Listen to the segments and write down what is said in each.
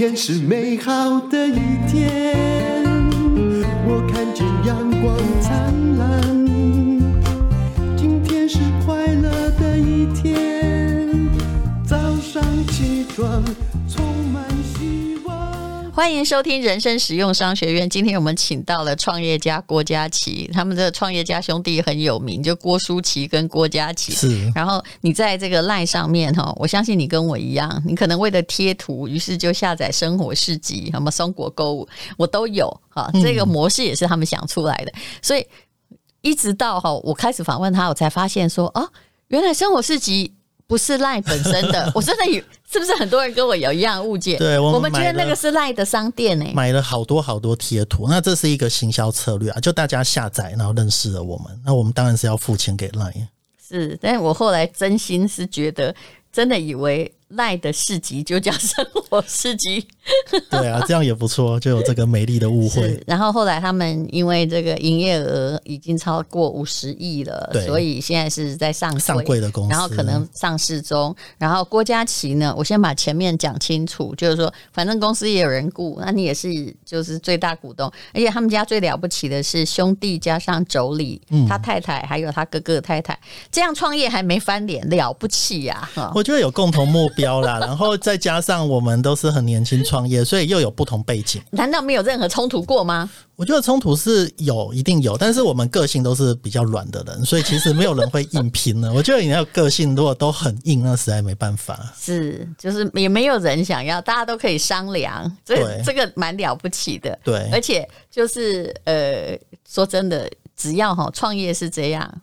天是美好的一天，我看见阳光灿烂。欢迎收听人生实用商学院。今天我们请到了创业家郭佳琪，他们的创业家兄弟很有名，就郭书琪跟郭佳琪。是。然后你在这个 LINE 上面哈，我相信你跟我一样，你可能为了贴图，于是就下载生活市集，什么松果购物，我都有哈。这个模式也是他们想出来的，嗯、所以一直到哈，我开始访问他，我才发现说啊，原来生活市集。不是 LINE 本身的，我真的以是不是很多人跟我有一样误解？对，我们，觉得那个是 LINE 的商店呢、欸，买了好多好多贴图，那这是一个行销策略啊，就大家下载然后认识了我们，那我们当然是要付钱给 LINE。是，但是我后来真心是觉得，真的以为。赖的市集就叫生活市集，对啊，这样也不错，就有这个美丽的误会。然后后来他们因为这个营业额已经超过五十亿了，所以现在是在上上柜的公司，然后可能上市中。然后郭佳琪呢，我先把前面讲清楚，就是说，反正公司也有人雇，那你也是就是最大股东，而且他们家最了不起的是兄弟加上妯娌，嗯，他太太还有他哥哥的太太，这样创业还没翻脸，了不起呀！哈，我觉得有共同目。标啦，然后再加上我们都是很年轻创业，所以又有不同背景。难道没有任何冲突过吗？我觉得冲突是有，一定有，但是我们个性都是比较软的人，所以其实没有人会硬拼的。我觉得你要个性如果都很硬，那实在没办法。是，就是也没有人想要，大家都可以商量，这这个蛮了不起的。对，而且就是呃，说真的，只要哈创业是这样。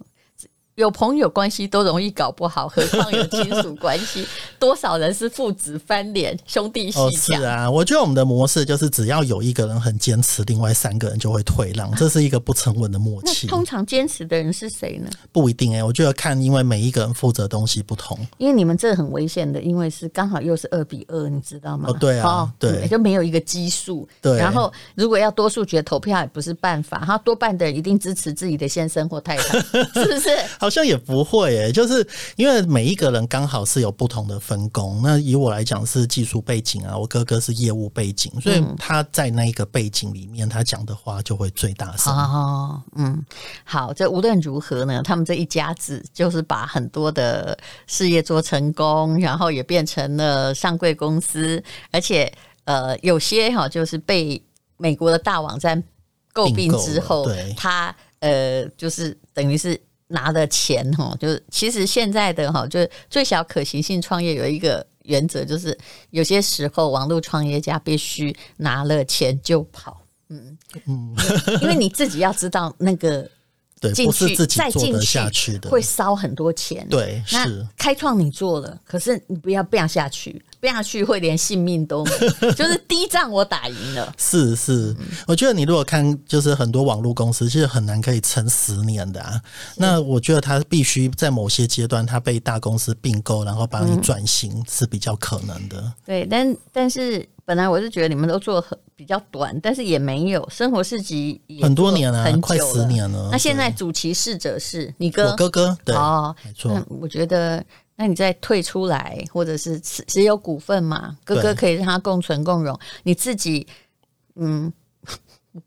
有朋友关系都容易搞不好，何况有亲属关系？多少人是父子翻脸、兄弟鬩墙？是啊，我觉得我们的模式就是，只要有一个人很坚持，另外三个人就会退让，这是一个不成文的默契。通常坚持的人是谁呢？不一定哎、欸，我觉得看，因为每一个人负责东西不同。因为你们这很危险的，因为是刚好又是二比二，你知道吗？哦，对啊，哦、对，就没有一个基数。对，然后如果要多数决投票也不是办法，他多半的人一定支持自己的先生或太太，是不是？好像也不会。耶，就是因为每一个人刚好是有不同的分工。那以我来讲是技术背景啊，我哥哥是业务背景，所以他在那一个背景里面，他讲的话就会最大声。哦，嗯，好，这无论如何呢，他们这一家子就是把很多的事业做成功，然后也变成了上柜公司，而且呃，有些哈就是被美国的大网站诟病之后，对他呃，就是等于是。拿的钱哈，就是其实现在的哈，就是最小可行性创业有一个原则，就是有些时候网络创业家必须拿了钱就跑，嗯嗯，因为你自己要知道那个 对进去再进去会烧很多钱，对，是。开创你做了，可是你不要不要下去。变下去会连性命都没，就是第一仗我打赢了。是是，我觉得你如果看，就是很多网络公司其实很难可以撑十年的啊。那我觉得他必须在某些阶段，他被大公司并购，然后帮你转型是比较可能的。对，但但是本来我是觉得你们都做很比较短，但是也没有生活市集很多年了，快十年了。那现在主其事者是你哥，我哥哥，对，哦，没错。我觉得。那你再退出来，或者是持持有股份嘛？哥哥可以让他共存共荣，你自己，嗯。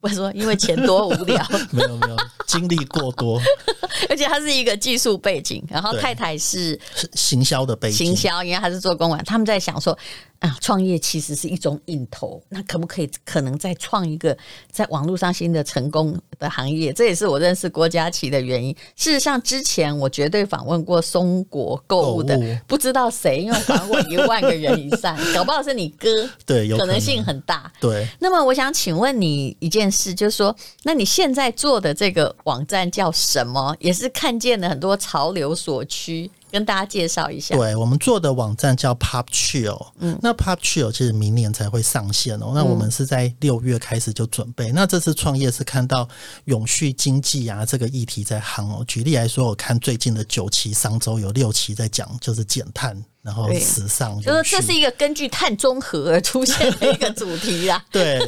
不是说因为钱多无聊，没有没有，经历过多，而且他是一个技术背景，然后太太是行销的背景，行销，因为他是做公关，他们在想说啊，创业其实是一种瘾头，那可不可以可能再创一个在网络上新的成功的行业？这也是我认识郭佳琪的原因。事实上，之前我绝对访问过松果购物的，哦、不知道谁，因为访问过一万个人以上，搞不好是你哥，对，有可，可能性很大。对，那么我想请问你一件。件事就是说，那你现在做的这个网站叫什么？也是看见了很多潮流所趋，跟大家介绍一下。对，我们做的网站叫 Pop Chill，嗯，那 Pop Chill 其实明年才会上线哦。那我们是在六月开始就准备。嗯、那这次创业是看到永续经济啊这个议题在夯哦。举例来说，我看最近的九期商周有六期在讲，就是减碳。然后时尚，就是这是一个根据碳中和而出现的一个主题啦。对，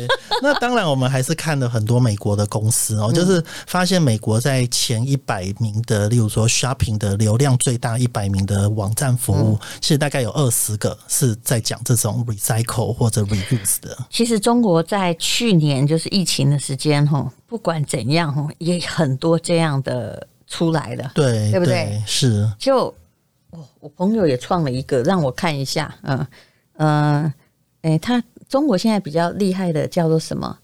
那当然我们还是看了很多美国的公司哦，就是发现美国在前一百名的，例如说 shopping 的流量最大一百名的网站服务，嗯、其实大概有二十个是在讲这种 recycle 或者 reuse 的。其实中国在去年就是疫情的时间哈，不管怎样哈，也很多这样的出来了，对对不对？对是。就我我朋友也创了一个，让我看一下，嗯嗯，哎，他中国现在比较厉害的叫做什么？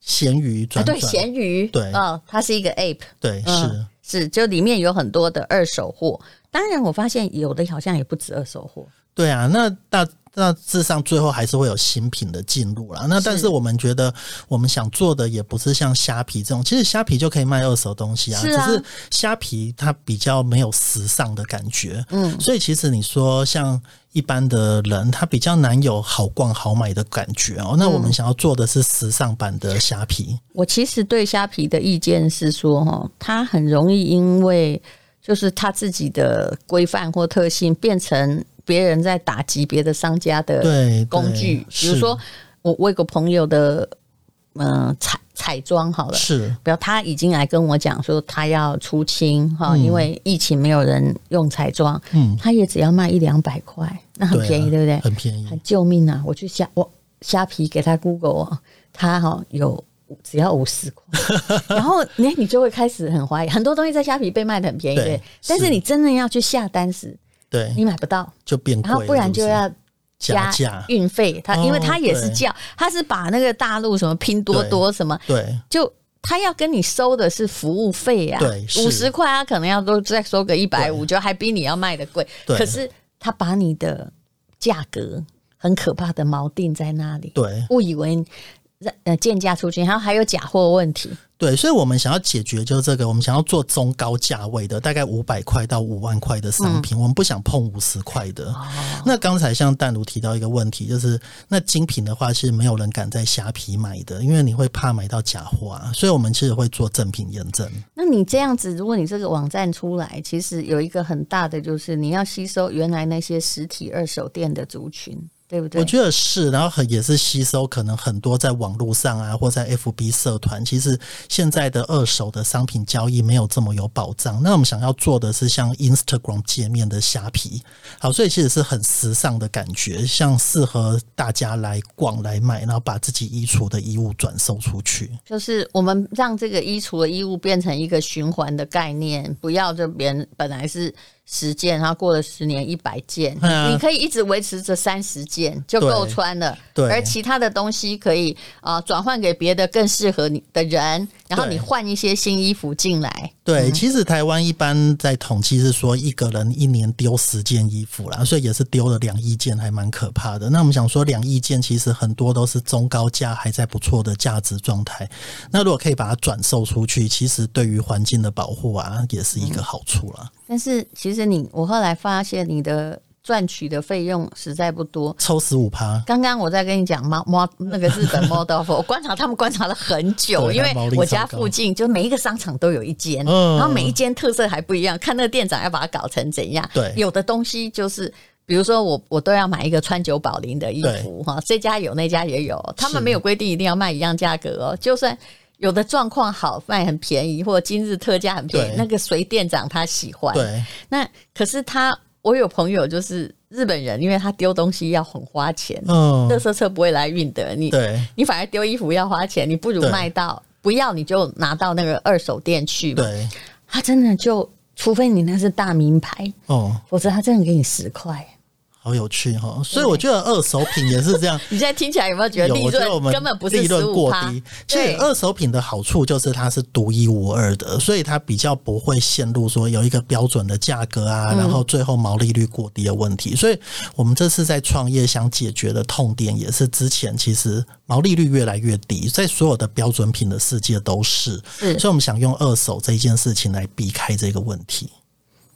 咸鱼转转、啊、对，咸鱼对，哦，它是一个 app，对，嗯、是是，就里面有很多的二手货。当然，我发现有的好像也不止二手货。对啊，那大大致上最后还是会有新品的进入啦。那但是我们觉得，我们想做的也不是像虾皮这种，其实虾皮就可以卖二手东西啊，是啊，只是虾皮它比较没有时尚的感觉。嗯，所以其实你说像。一般的人他比较难有好逛好买的感觉哦。那我们想要做的是时尚版的虾皮。嗯。我其实对虾皮的意见是说，哈，它很容易因为就是它自己的规范或特性，变成别人在打击别的商家的工具。比如说，我我有个朋友的。嗯，彩彩妆好了，是，比如他已经来跟我讲说他要出清哈，嗯、因为疫情没有人用彩妆，嗯，他也只要卖一两百块，那很便宜，对，啊、对不对？很便宜，很救命啊！我去虾我虾皮给他 Google 啊，他哈有只要五十块，然后你你就会开始很怀疑，很多东西在虾皮被卖的很便宜，对，对，但是你真的要去下单时，对，你买不到，就变贵，然后不然就要。加价。运费，他因为他也是叫，他是把那个大陆什么拼多多什么，对，就他要跟你收的是服务费啊，对，五十块他可能要都再收个一百五，就还比你要卖的贵。可是他把你的价格很可怕的锚定在那里，对，误以为呃贱价出去，然后还有假货问题。对，所以我们想要解决就是这个，我们想要做中高价位的，大概五百块到五万块的商品，嗯、我们不想碰五十块的。哦、那刚才像淡如提到一个问题，就是那精品的话，其实没有人敢在虾皮买的，因为你会怕买到假货啊。所以我们其实会做正品验证。那你这样子，如果你这个网站出来，其实有一个很大的就是你要吸收原来那些实体二手店的族群。对不对？我觉得是，然后很也是吸收可能很多在网络上啊，或在 FB 社团，其实现在的二手的商品交易没有这么有保障。那我们想要做的是像 Instagram 界面的虾皮，好，所以其实是很时尚的感觉，像适合大家来逛来买，然后把自己衣橱的衣物转售出去。就是我们让这个衣橱的衣物变成一个循环的概念，不要这边本来是。十件，然后过了十年一百件，啊、你可以一直维持着三十件就够穿了。对，而其他的东西可以啊、呃、转换给别的更适合你的人，然后你换一些新衣服进来。对，嗯、其实台湾一般在统计是说一个人一年丢十件衣服啦，所以也是丢了两亿件，还蛮可怕的。那我们想说两亿件其实很多都是中高价，还在不错的价值状态。那如果可以把它转售出去，其实对于环境的保护啊，也是一个好处啦。嗯但是其实你，我后来发现你的赚取的费用实在不多，抽十五趴。刚刚我在跟你讲猫猫那个日本 model，我观察他们观察了很久，因为我家附近就每一个商场都有一间，然后每一间特色还不一样，看那个店长要把它搞成怎样。对，有的东西就是，比如说我我都要买一个川久保玲的衣服哈，这家有那家也有，他们没有规定一定要卖一样价格哦，就算。有的状况好卖很便宜，或者今日特价很便宜，那个随店长他喜欢。对，那可是他，我有朋友就是日本人，因为他丢东西要很花钱，嗯，垃圾车不会来运的，你对，你反而丢衣服要花钱，你不如卖到不要你就拿到那个二手店去。对，他真的就，除非你那是大名牌哦，否则他真的给你十块。好有趣哈，所以我觉得二手品也是这样。你现在听起来有没有觉得利润根本不是利润过低？所以二手品的好处就是它是独一无二的，所以它比较不会陷入说有一个标准的价格啊，然后最后毛利率过低的问题。所以我们这次在创业想解决的痛点，也是之前其实毛利率越来越低，在所有的标准品的世界都是。所以我们想用二手这一件事情来避开这个问题。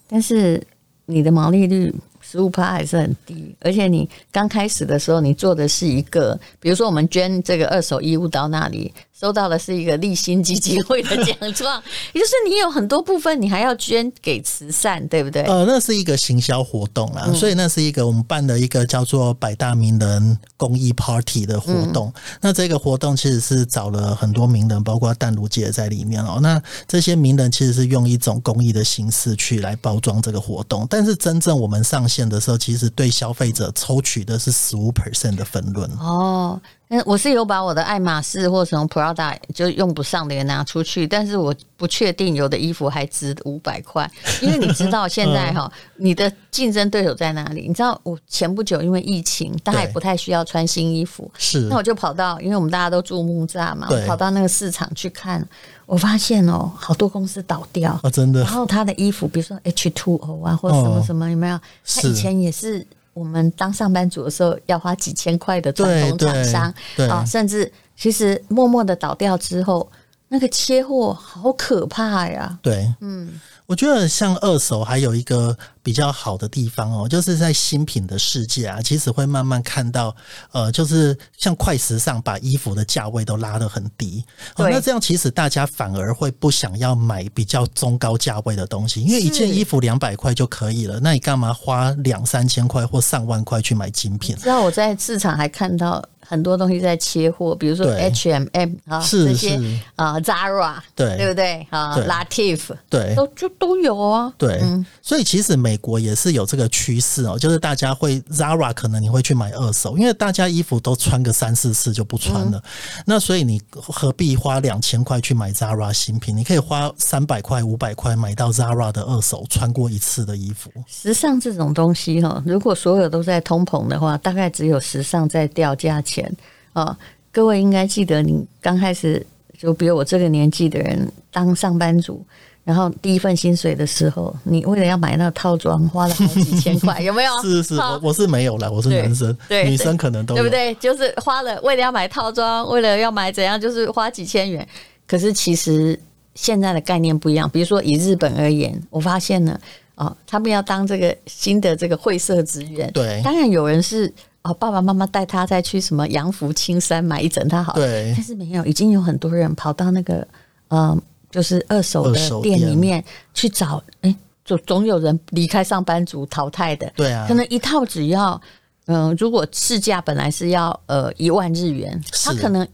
但是你的毛利率。十五趴还是很低，而且你刚开始的时候，你做的是一个，比如说我们捐这个二手衣物到那里，收到的是一个立新基金会的奖状，也 就是你有很多部分你还要捐给慈善，对不对？呃，那是一个行销活动啦，嗯、所以那是一个我们办的一个叫做百大名人公益 Party 的活动。嗯、那这个活动其实是找了很多名人，包括淡如姐在里面哦。那这些名人其实是用一种公益的形式去来包装这个活动，但是真正我们上线的时候，其实对消费者抽取的是十五 percent 的分论哦。我是有把我的爱马仕或什么 Prada 就用不上的也拿出去，但是我不确定有的衣服还值五百块，因为你知道现在哈，你的竞争对手在哪里？你知道我前不久因为疫情，大家也不太需要穿新衣服，是那我就跑到，因为我们大家都住木栅嘛，我跑到那个市场去看，我发现哦，好多公司倒掉啊，真的。然后他的衣服，比如说 H Two O 啊，或者什么什么，有没有？他以前也是。我们当上班族的时候要花几千块的传统厂商啊，甚至其实默默的倒掉之后，那个切货好可怕呀。对，嗯。我觉得像二手还有一个比较好的地方哦，就是在新品的世界啊，其实会慢慢看到，呃，就是像快时尚把衣服的价位都拉得很低，哦，那这样其实大家反而会不想要买比较中高价位的东西，因为一件衣服两百块就可以了，那你干嘛花两三千块或上万块去买精品？知道我在市场还看到。很多东西在切货，比如说 H M M 啊，这些啊 Zara，对对不对啊？Latif，对，都就都有啊。对，所以其实美国也是有这个趋势哦，就是大家会 Zara 可能你会去买二手，因为大家衣服都穿个三四次就不穿了，那所以你何必花两千块去买 Zara 新品？你可以花三百块、五百块买到 Zara 的二手穿过一次的衣服。时尚这种东西哈，如果所有都在通膨的话，大概只有时尚在掉价钱。钱哦，各位应该记得，你刚开始就比如我这个年纪的人当上班族，然后第一份薪水的时候，你为了要买那个套装，花了好几千块，有没有？是是，我我是没有了，我是男生，对，女生可能都，对不对？就是花了为了要买套装，为了要买怎样，就是花几千元。可是其实现在的概念不一样，比如说以日本而言，我发现呢，哦，他们要当这个新的这个会社职员，对，当然有人是。哦，爸爸妈妈带他再去什么洋福青山买一整套好，对，但是没有，已经有很多人跑到那个，嗯、呃，就是二手的店。里面去找，哎、欸，总总有人离开上班族淘汰的，对啊，可能一套只要，嗯、呃，如果市价本来是要呃一万日元，他可能。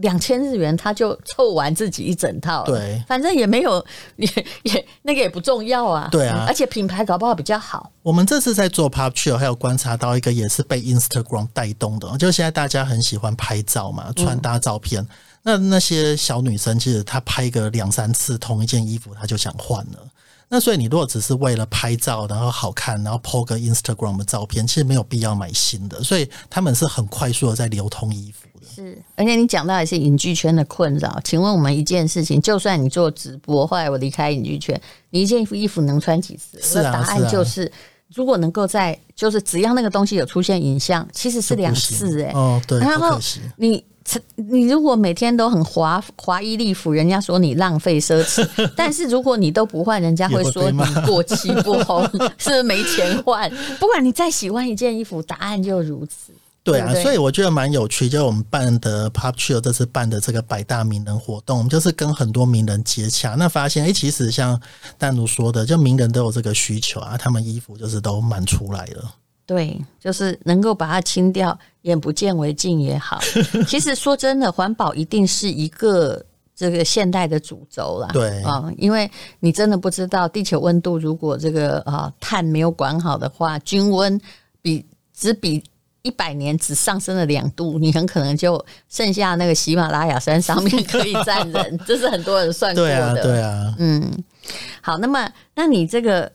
两千日元，他就凑完自己一整套。对，反正也没有，也也那个也不重要啊。对啊，而且品牌搞不好比较好。我们这次在做 Pop Chill，还有观察到一个也是被 Instagram 带动的，就现在大家很喜欢拍照嘛，穿搭照片。嗯、那那些小女生其实她拍个两三次同一件衣服，她就想换了。那所以你如果只是为了拍照，然后好看，然后 po 个 Instagram 的照片，其实没有必要买新的。所以他们是很快速的在流通衣服的。是，而且你讲到也是影剧圈的困扰。请问我们一件事情，就算你做直播，后来我离开影剧圈，你一件衣服能穿几次？是啊，答案就是，是啊、如果能够在，就是只要那个东西有出现影像，其实是两次哎。哦，对，然后你。你如果每天都很华华衣丽服，人家说你浪费奢侈；但是如果你都不换，人家会说你过期不红，是不是没钱换？不管你再喜欢一件衣服，答案就如此。对啊，对对，所以我觉得蛮有趣。就我们办的 Pop Chill 这次办的这个百大名人活动，就是跟很多名人接洽，那发现哎、欸，其实像丹如说的，就名人都有这个需求啊，他们衣服就是都满出来了。对，就是能够把它清掉，眼不见为净也好。其实说真的，环保一定是一个这个现代的主轴啦。对啊，因为你真的不知道地球温度，如果这个啊碳没有管好的话，均温比只比一百年只上升了两度，你很可能就剩下那个喜马拉雅山上面可以站人，这是很多人算过的。对啊，对啊，嗯，好，那么那你这个。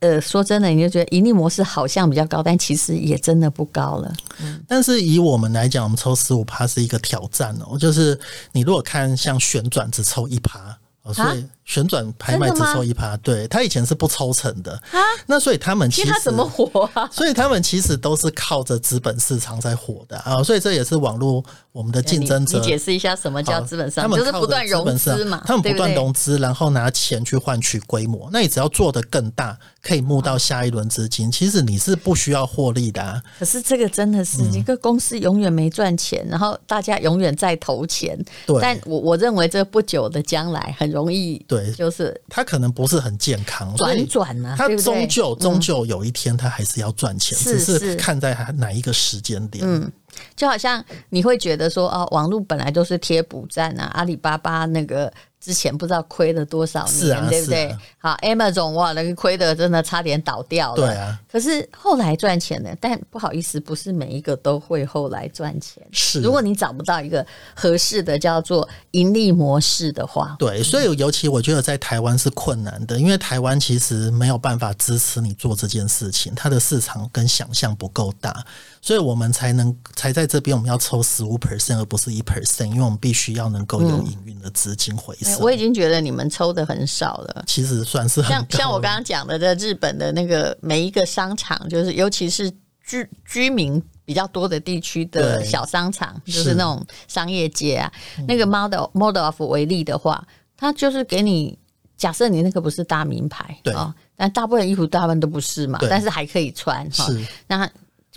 呃，说真的，你就觉得盈利模式好像比较高，但其实也真的不高了。嗯，但是以我们来讲，我们抽十五趴是一个挑战哦。就是你如果看像旋转只抽一趴，所以旋转拍卖只抽一趴，对，他以前是不抽成的啊。那所以他们其实他怎么活啊？所以他们其实都是靠着资本市场在火的啊。所以这也是网络我们的竞争者。你解释一下什么叫资本市场？就是不断融资嘛，他们不断融资，然后拿钱去换取规模。那你只要做的更大，可以募到下一轮资金。其实你是不需要获利的啊。可是这个真的是一个公司永远没赚钱，然后大家永远在投钱。对，但我我认为这不久的将来很容易。对，就是他可能不是很健康，转转呢，他终究终究有一天他还是要赚钱，只是看在哪一个时间点。嗯，就好像你会觉得说，哦，网络本来都是贴补站啊，阿里巴巴那个。之前不知道亏了多少年，啊、对不对？啊、好，Amazon 哇，那个亏的真的差点倒掉了。对啊，可是后来赚钱了，但不好意思，不是每一个都会后来赚钱。是，如果你找不到一个合适的叫做盈利模式的话，对，所以尤其我觉得在台湾是困难的，因为台湾其实没有办法支持你做这件事情，它的市场跟想象不够大。所以我们才能才在这边，我们要抽十五 percent 而不是一 percent，因为我们必须要能够有营运的资金回收。我已经觉得你们抽的很少了，其实算是很像像我刚刚讲的，在日本的那个每一个商场，就是尤其是居居民比较多的地区的小商场，就是那种商业街啊。那个 model model of 为例的话，它就是给你假设你那个不是大名牌，对啊，但大部分衣服大部分都不是嘛，但是还可以穿哈。那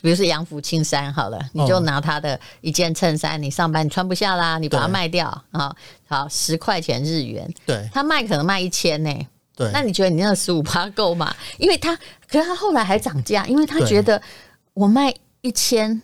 比如说洋服青山好了，你就拿他的一件衬衫，你上班你穿不下啦，你把它卖掉啊，好十块钱日元，对，他卖可能卖一千呢，对，那你觉得你那个十五趴够吗？因为他，可是他后来还涨价，因为他觉得我卖一千，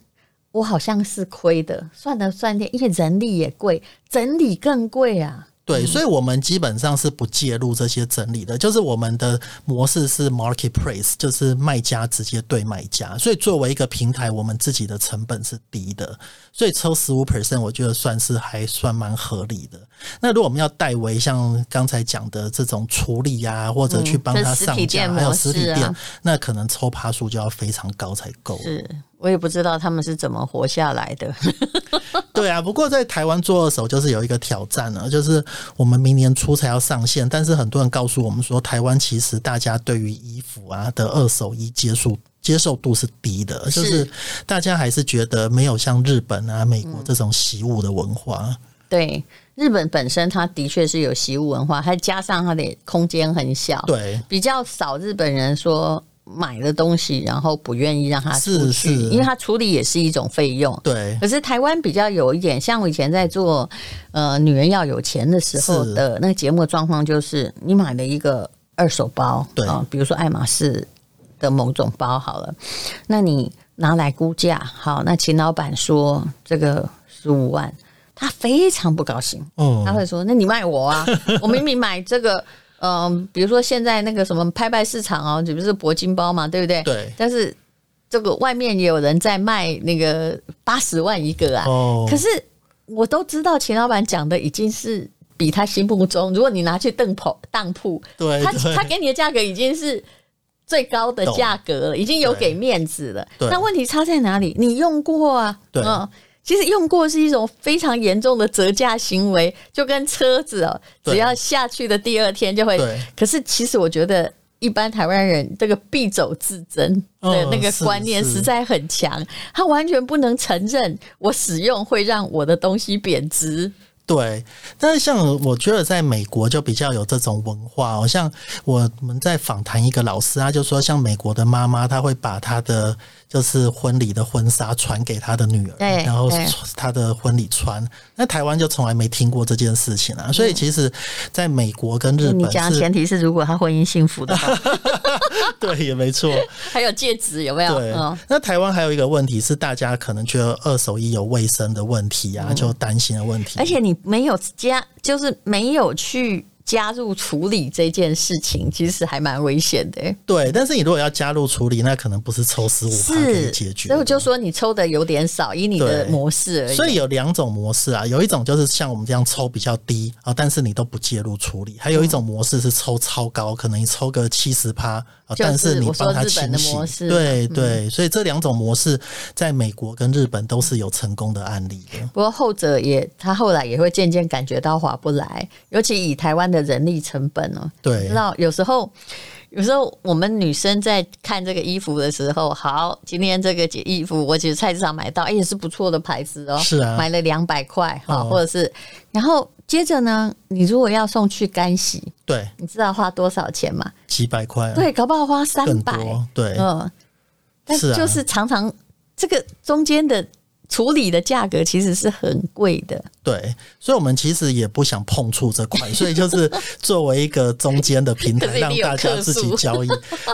我好像是亏的，算了算点，因为人力也贵，整理更贵啊。对，所以我们基本上是不介入这些整理的，就是我们的模式是 marketplace，就是卖家直接对买家。所以作为一个平台，我们自己的成本是低的，所以抽十五 percent，我觉得算是还算蛮合理的。那如果我们要代为像刚才讲的这种处理呀、啊，或者去帮他上架，还有实体店，那可能抽趴数就要非常高才够。是。我也不知道他们是怎么活下来的。对啊，不过在台湾做二手就是有一个挑战了，就是我们明年初才要上线，但是很多人告诉我们说，台湾其实大家对于衣服啊的二手衣接受接受度是低的，就是大家还是觉得没有像日本啊、美国这种习物的文化。嗯、对，日本本身它的确是有习物文化，还加上它的空间很小，对，比较少日本人说。买的东西，然后不愿意让他出去，是是。因为他处理也是一种费用。对，可是台湾比较有一点，像我以前在做呃女人要有钱的时候的那个节目状况，就是你买了一个二手包，对。啊、呃，比如说爱马仕的某种包好了，那你拿来估价，好，那秦老板说这个十五万，他非常不高兴，嗯，他会说，那你卖我啊，我明明买这个。嗯，比如说现在那个什么拍卖市场哦，这不是铂金包嘛，对不对？对。但是这个外面也有人在卖那个八十万一个啊。哦。可是我都知道，秦老板讲的已经是比他心目中，如果你拿去当铺当铺，对，他他给你的价格已经是最高的价格了，已经有给面子了。对。那问题差在哪里？你用过啊？对。嗯其实用过是一种非常严重的折价行为，就跟车子哦，只要下去的第二天就会。可是其实我觉得，一般台湾人这个敝帚自珍的那个观念实在很强，他完全不能承认我使用会让我的东西贬值。对，但是像我觉得在美国就比较有这种文化哦，像我们在访谈一个老师，他就说，像美国的妈妈，她会把她的就是婚礼的婚纱传给他的女儿，然后他的婚礼穿。那台湾就从来没听过这件事情啊，所以其实在美国跟日本，你讲前提是如果他婚姻幸福的话，对，也没错。还有戒指有没有？对，那台湾还有一个问题是，大家可能觉得二手衣有卫生的问题啊，就担心的问题，而且你。没有加，就是没有去加入处理这件事情，其实还蛮危险的。对，但是你如果要加入处理，那可能不是抽十五趴可以解决。所以我就说你抽的有点少，以你的模式而已。所以有两种模式啊，有一种就是像我们这样抽比较低啊，但是你都不介入处理；还有一种模式是抽超高，可能你抽个七十趴啊。但是你帮他清洗，对对，所以这两种模式在美国跟日本都是有成功的案例的。不过后者也，他后来也会渐渐感觉到划不来，尤其以台湾的人力成本哦。对，知道有时候。有时候我们女生在看这个衣服的时候，好，今天这个衣服我其实菜市场买到，哎，也是不错的牌子哦，是啊，买了两百块哈，或者是，然后接着呢，你如果要送去干洗，对，你知道花多少钱吗？几百块啊，对，搞不好花三百，对，嗯，但就是常常这个中间的。处理的价格其实是很贵的，对，所以我们其实也不想碰触这块，所以就是 作为一个中间的平台，让大家自己交易。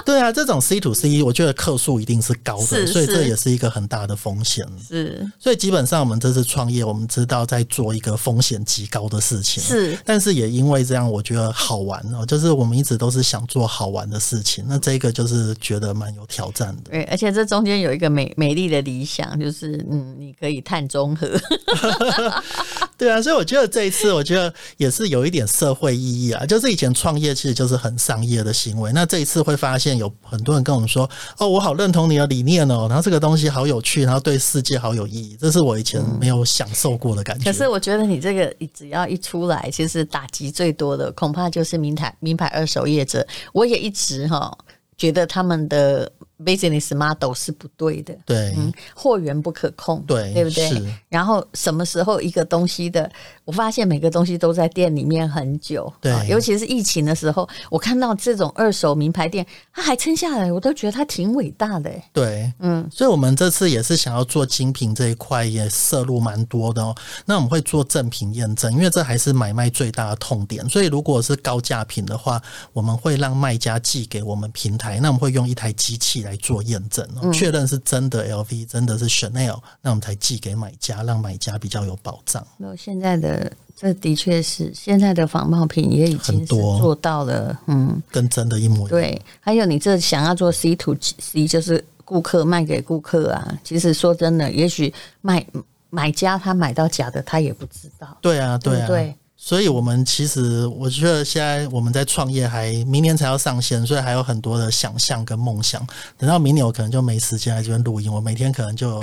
对啊，这种 C to C，我觉得客数一定是高的，所以这也是一个很大的风险。是，所以基本上我们这次创业，我们知道在做一个风险极高的事情，是，但是也因为这样，我觉得好玩哦，就是我们一直都是想做好玩的事情，那这个就是觉得蛮有挑战的。对，而且这中间有一个美美丽的理想，就是嗯，你。可以碳中和，对啊，所以我觉得这一次，我觉得也是有一点社会意义啊。就是以前创业其实就是很商业的行为，那这一次会发现有很多人跟我们说：“哦，我好认同你的理念哦，然后这个东西好有趣，然后对世界好有意义。”这是我以前没有享受过的感觉。可是我觉得你这个只要一出来，其实打击最多的恐怕就是名牌名牌二手业者。我也一直哈觉得他们的。Business model 是不对的，对，嗯，货源不可控，对，对不对？然后什么时候一个东西的，我发现每个东西都在店里面很久，对，尤其是疫情的时候，我看到这种二手名牌店，它还撑下来，我都觉得它挺伟大的，对，嗯，所以我们这次也是想要做精品这一块，也摄入蛮多的哦。那我们会做正品验证，因为这还是买卖最大的痛点。所以如果是高价品的话，我们会让卖家寄给我们平台，那我们会用一台机器来。来做验证，确认是真的 LV，真的是 Chanel，那我们才寄给买家，让买家比较有保障。那现在的这的确是现在的仿冒品也已经做到了，嗯，跟真的一模一样。对，还有你这想要做 C to C，就是顾客卖给顾客啊。其实说真的，也许卖买家他买到假的，他也不知道。对啊，对啊，对。所以，我们其实我觉得现在我们在创业，还明年才要上线，所以还有很多的想象跟梦想。等到明年，我可能就没时间来这边录音，我每天可能就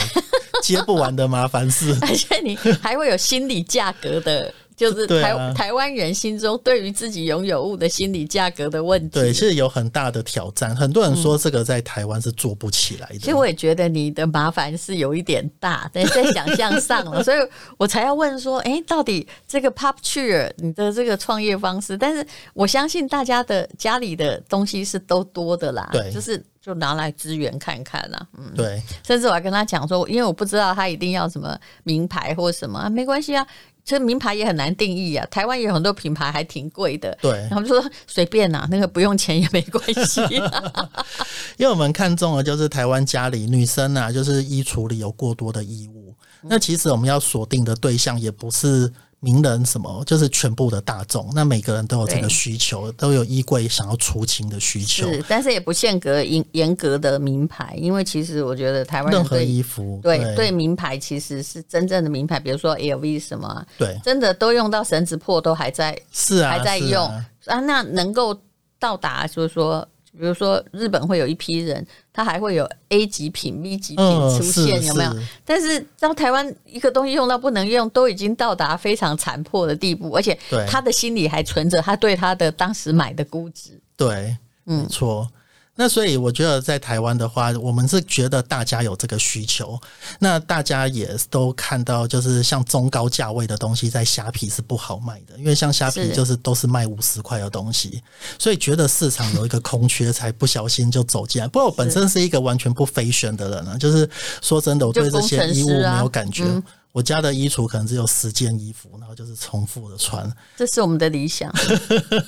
接不完的麻烦事，而且你还会有心理价格的。就是台、啊、台湾人心中对于自己拥有物的心理价格的问题，对，其实有很大的挑战。很多人说这个在台湾是做不起来的。嗯、其实我也觉得你的麻烦是有一点大，但在想象上了，所以我才要问说，哎、欸，到底这个 Popture 你的这个创业方式？但是我相信大家的家里的东西是都多的啦，对，就是就拿来支援看看啦，嗯，对。甚至我还跟他讲说，因为我不知道他一定要什么名牌或什么，啊、没关系啊。这名牌也很难定义啊，台湾有很多品牌还挺贵的。对，然后就说随便呐、啊，那个不用钱也没关系、啊。因为我们看中的就是台湾家里女生啊，就是衣橱里有过多的衣物。嗯、那其实我们要锁定的对象也不是。名人什么就是全部的大众，那每个人都有这个需求，都有衣柜想要出清的需求。是，但是也不限格严严格的名牌，因为其实我觉得台湾任何衣服对对，对名牌其实是真正的名牌，比如说 LV 什么，对，真的都用到绳子破都还在，是啊，还在用啊，啊，那能够到达就是说。比如说，日本会有一批人，他还会有 A 级品、B 级品出现，有没有？但是到台湾，一个东西用到不能用，都已经到达非常残破的地步，而且他的心里还存着他对他的当时买的估值。对，嗯错。那所以我觉得在台湾的话，我们是觉得大家有这个需求，那大家也都看到，就是像中高价位的东西在虾皮是不好卖的，因为像虾皮就是都是卖五十块的东西，所以觉得市场有一个空缺，才不小心就走进来。不过我本身是一个完全不 fashion 的人啊，就是说真的，我对这些衣物没有感觉。我家的衣橱可能只有十件衣服，然后就是重复的穿。这是我们的理想，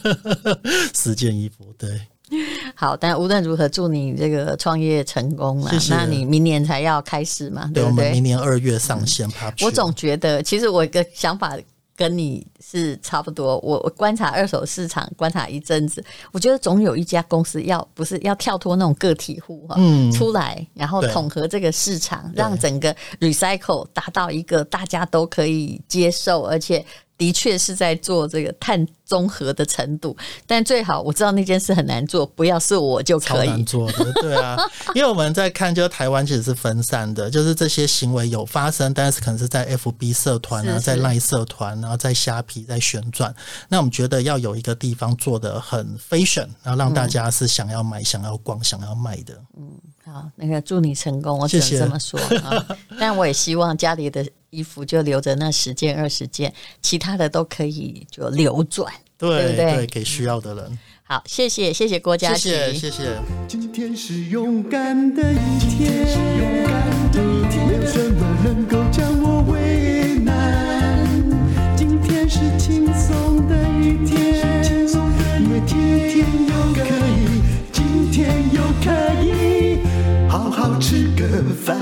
十件衣服，对。好，但无论如何，祝你这个创业成功了。那你明年才要开始嘛？对不对？对，我们明年二月上线。嗯、我总觉得，其实我一个想法跟你是差不多。我我观察二手市场，观察一阵子，我觉得总有一家公司要不是要跳脱那种个体户哈，嗯，出来，然后统合这个市场，让整个 recycle 达到一个大家都可以接受，而且。的确是在做这个碳综合的程度，但最好我知道那件事很难做，不要是我就可以做的。对啊，因为我们在看，就是台湾其实是分散的，就是这些行为有发生，但是可能是在 FB 社团啊，在 LINE 社团，然后在虾皮在旋转。那我们觉得要有一个地方做的很 fashion，然后让大家是想要买、嗯、想要逛、想要卖的。嗯，好，那个祝你成功，我只能这么说 啊。但我也希望家里的。衣服就留着那十件二十件，其他的都可以就流转，对，对不对？对，给需要的人。嗯、好，谢谢谢谢郭家麒，谢谢谢谢。今天是勇敢的一天，勇敢的一天，没有什么能够将我为难。今天是轻松的一天，因为今天又可以，今天又可以好好吃个饭。